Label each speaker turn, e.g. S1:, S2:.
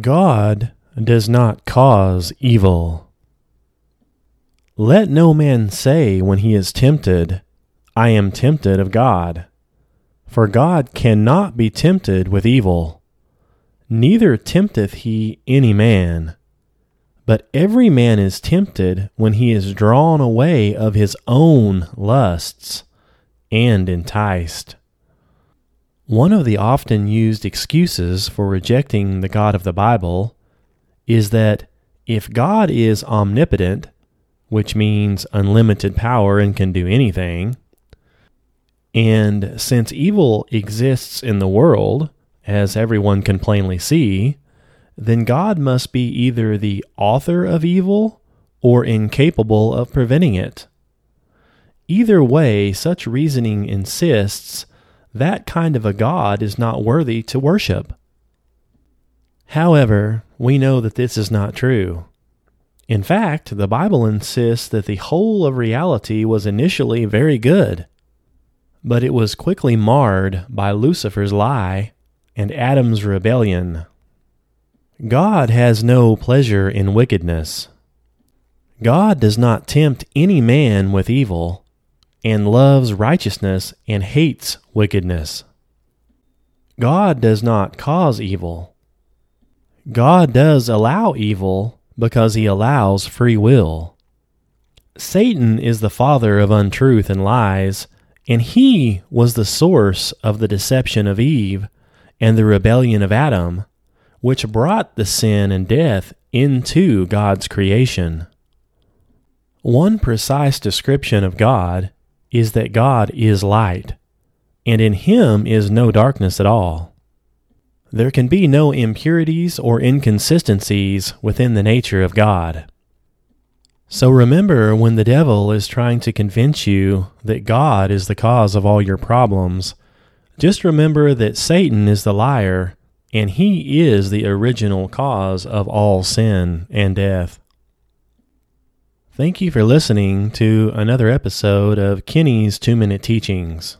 S1: God does not cause evil. Let no man say when he is tempted, I am tempted of God. For God cannot be tempted with evil, neither tempteth he any man. But every man is tempted when he is drawn away of his own lusts and enticed. One of the often used excuses for rejecting the God of the Bible is that if God is omnipotent, which means unlimited power and can do anything, and since evil exists in the world, as everyone can plainly see, then God must be either the author of evil or incapable of preventing it. Either way, such reasoning insists that kind of a God is not worthy to worship. However, we know that this is not true. In fact, the Bible insists that the whole of reality was initially very good, but it was quickly marred by Lucifer's lie and Adam's rebellion. God has no pleasure in wickedness. God does not tempt any man with evil and loves righteousness and hates wickedness. God does not cause evil. God does allow evil because he allows free will. Satan is the father of untruth and lies, and he was the source of the deception of Eve and the rebellion of Adam, which brought the sin and death into God's creation. One precise description of God is that God is light, and in him is no darkness at all. There can be no impurities or inconsistencies within the nature of God. So remember when the devil is trying to convince you that God is the cause of all your problems, just remember that Satan is the liar and he is the original cause of all sin and death. Thank you for listening to another episode of Kenny's Two Minute Teachings.